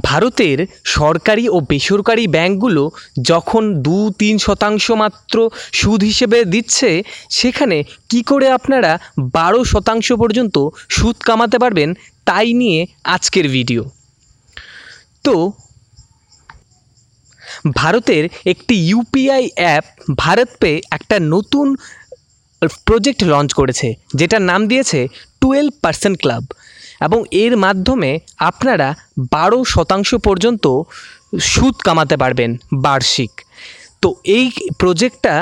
ভারতের সরকারি ও বেসরকারি ব্যাঙ্কগুলো যখন দু তিন শতাংশ মাত্র সুদ হিসেবে দিচ্ছে, সেখানে কী করে আপনারা বারো শতাংশ পর্যন্ত সুদ কামাতে পারবেন তাই নিয়ে আজকের ভিডিও। তো, ভারতের একটি ইউপিআই অ্যাপ ভারত পে একটা নতুন প্রজেক্ট লঞ্চ করেছে, যেটার নাম দিয়েছে টুয়েলভ পার্সেন্ট ক্লাব। এবং এর মাধ্যমে আপনারা বারো শতাংশ পর্যন্ত সুদ কামাতে পারবেন বার্ষিক। তো এই প্রজেক্টটা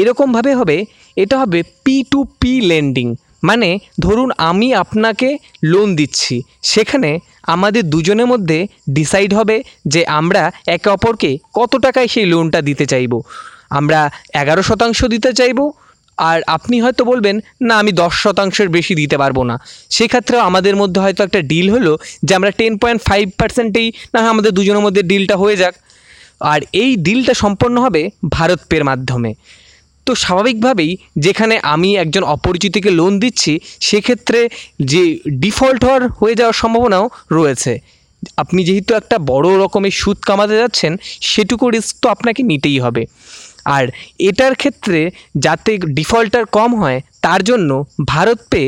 এরকমভাবে হবে, এটা হবে পি টু পি লেন্ডিং মানে ধরুন আমি আপনাকে লোন দিচ্ছি, সেখানে আমাদের দুজনের মধ্যে ডিসাইড হবে যে আমরা একে অপরকে কত টাকায় সেই লোনটা দিতে চাইব। আমরা এগারো শতাংশ দিতে চাইব আর আপনি হয়তো বলবেন, না, আমি দশ শতাংশের বেশি দিতে পারব না। সেক্ষেত্রেও আমাদের মধ্যে হয়তো একটা ডিল হলো যে আমরা টেন পয়েন্ট ফাইভ পার্সেন্টেই না আমাদের দুজনের মধ্যে ডিলটা হয়ে যাক। আর এই ডিলটা সম্পন্ন হবে ভারত পের মাধ্যমে। তো স্বাভাবিকভাবেই যেখানে আমি একজন অপরিচিতকে লোন দিচ্ছি, সেক্ষেত্রে যে ডিফল্ট হওয়ার হয়ে যাওয়ার সম্ভাবনাও রয়েছে। আপনি যেহেতু একটা বড় রকমের সুদ কামাতে যাচ্ছেন, সেটুকু রিস্ক তো আপনাকে নিতেই হবে। আর এটার ক্ষেত্রে যাতে ডিফল্টার কম হয়, তার জন্য ভারত পে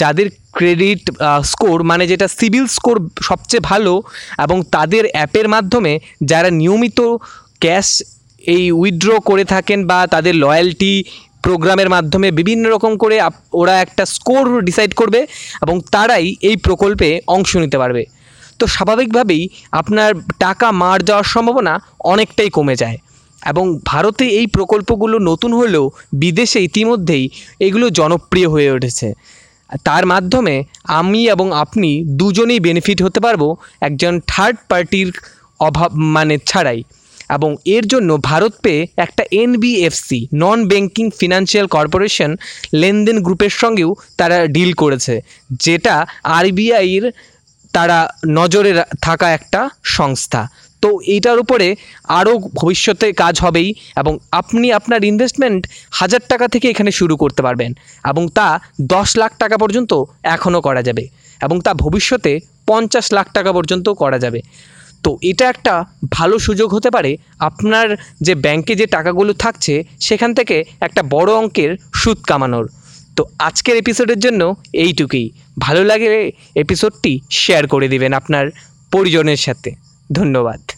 যাদের ক্রেডিট স্কোর মানে যেটা সিভিল স্কোর সবচেয়ে ভালো এবং তাদের অ্যাপের মাধ্যমে যারা নিয়মিত ক্যাশ এই উইথড্র করে থাকেন বা তাদের লয়্যালটি প্রোগ্রামের মাধ্যমে বিভিন্ন রকম করে ওরা একটা স্কোর ডিসাইড করবে এবং তারাই এই প্রকল্পে অংশ নিতে পারবে। তো স্বাভাবিকভাবেই আপনার টাকা মার যাওয়ার সম্ভাবনা অনেকটাই কমে যায়। এবং ভারতে এই প্রকল্পগুলো নতুন হলেও বিদেশে ইতিমধ্যেই এগুলো জনপ্রিয় হয়ে উঠেছে। তার মাধ্যমে আমি এবং আপনি দুজনেই বেনিফিট হতে পারব একজন থার্ড পার্টির অভাব মানে ছাড়াই। এবং এর জন্য ভারত পে একটা NBFC non banking financial corporation লেনদেন গ্রুপের সঙ্গেও তারা ডিল করেছে, যেটা আরবিআইয়ের তারা নজরে থাকা একটা সংস্থা। তো এইটার উপরে আরও ভবিষ্যতে কাজ হবেই এবং আপনি আপনার ইনভেস্টমেন্ট হাজার টাকা থেকে এখানে শুরু করতে পারবেন এবং তা দশ লাখ টাকা পর্যন্ত এখনও করা যাবে এবং তা ভবিষ্যতে পঞ্চাশ লাখ টাকা পর্যন্ত করা যাবে। তো এটা একটা ভালো সুযোগ হতে পারে আপনার যে ব্যাংকে যে টাকাগুলো থাকছে সেখান থেকে একটা বড় অঙ্কের সুদ কামানোর। তো আজকের এপিসোডের জন্য এইটুকুই। ভালো লাগে এপিসোডটি শেয়ার করে দিবেন আপনার পরিজনের সাথে। ধন্যবাদ।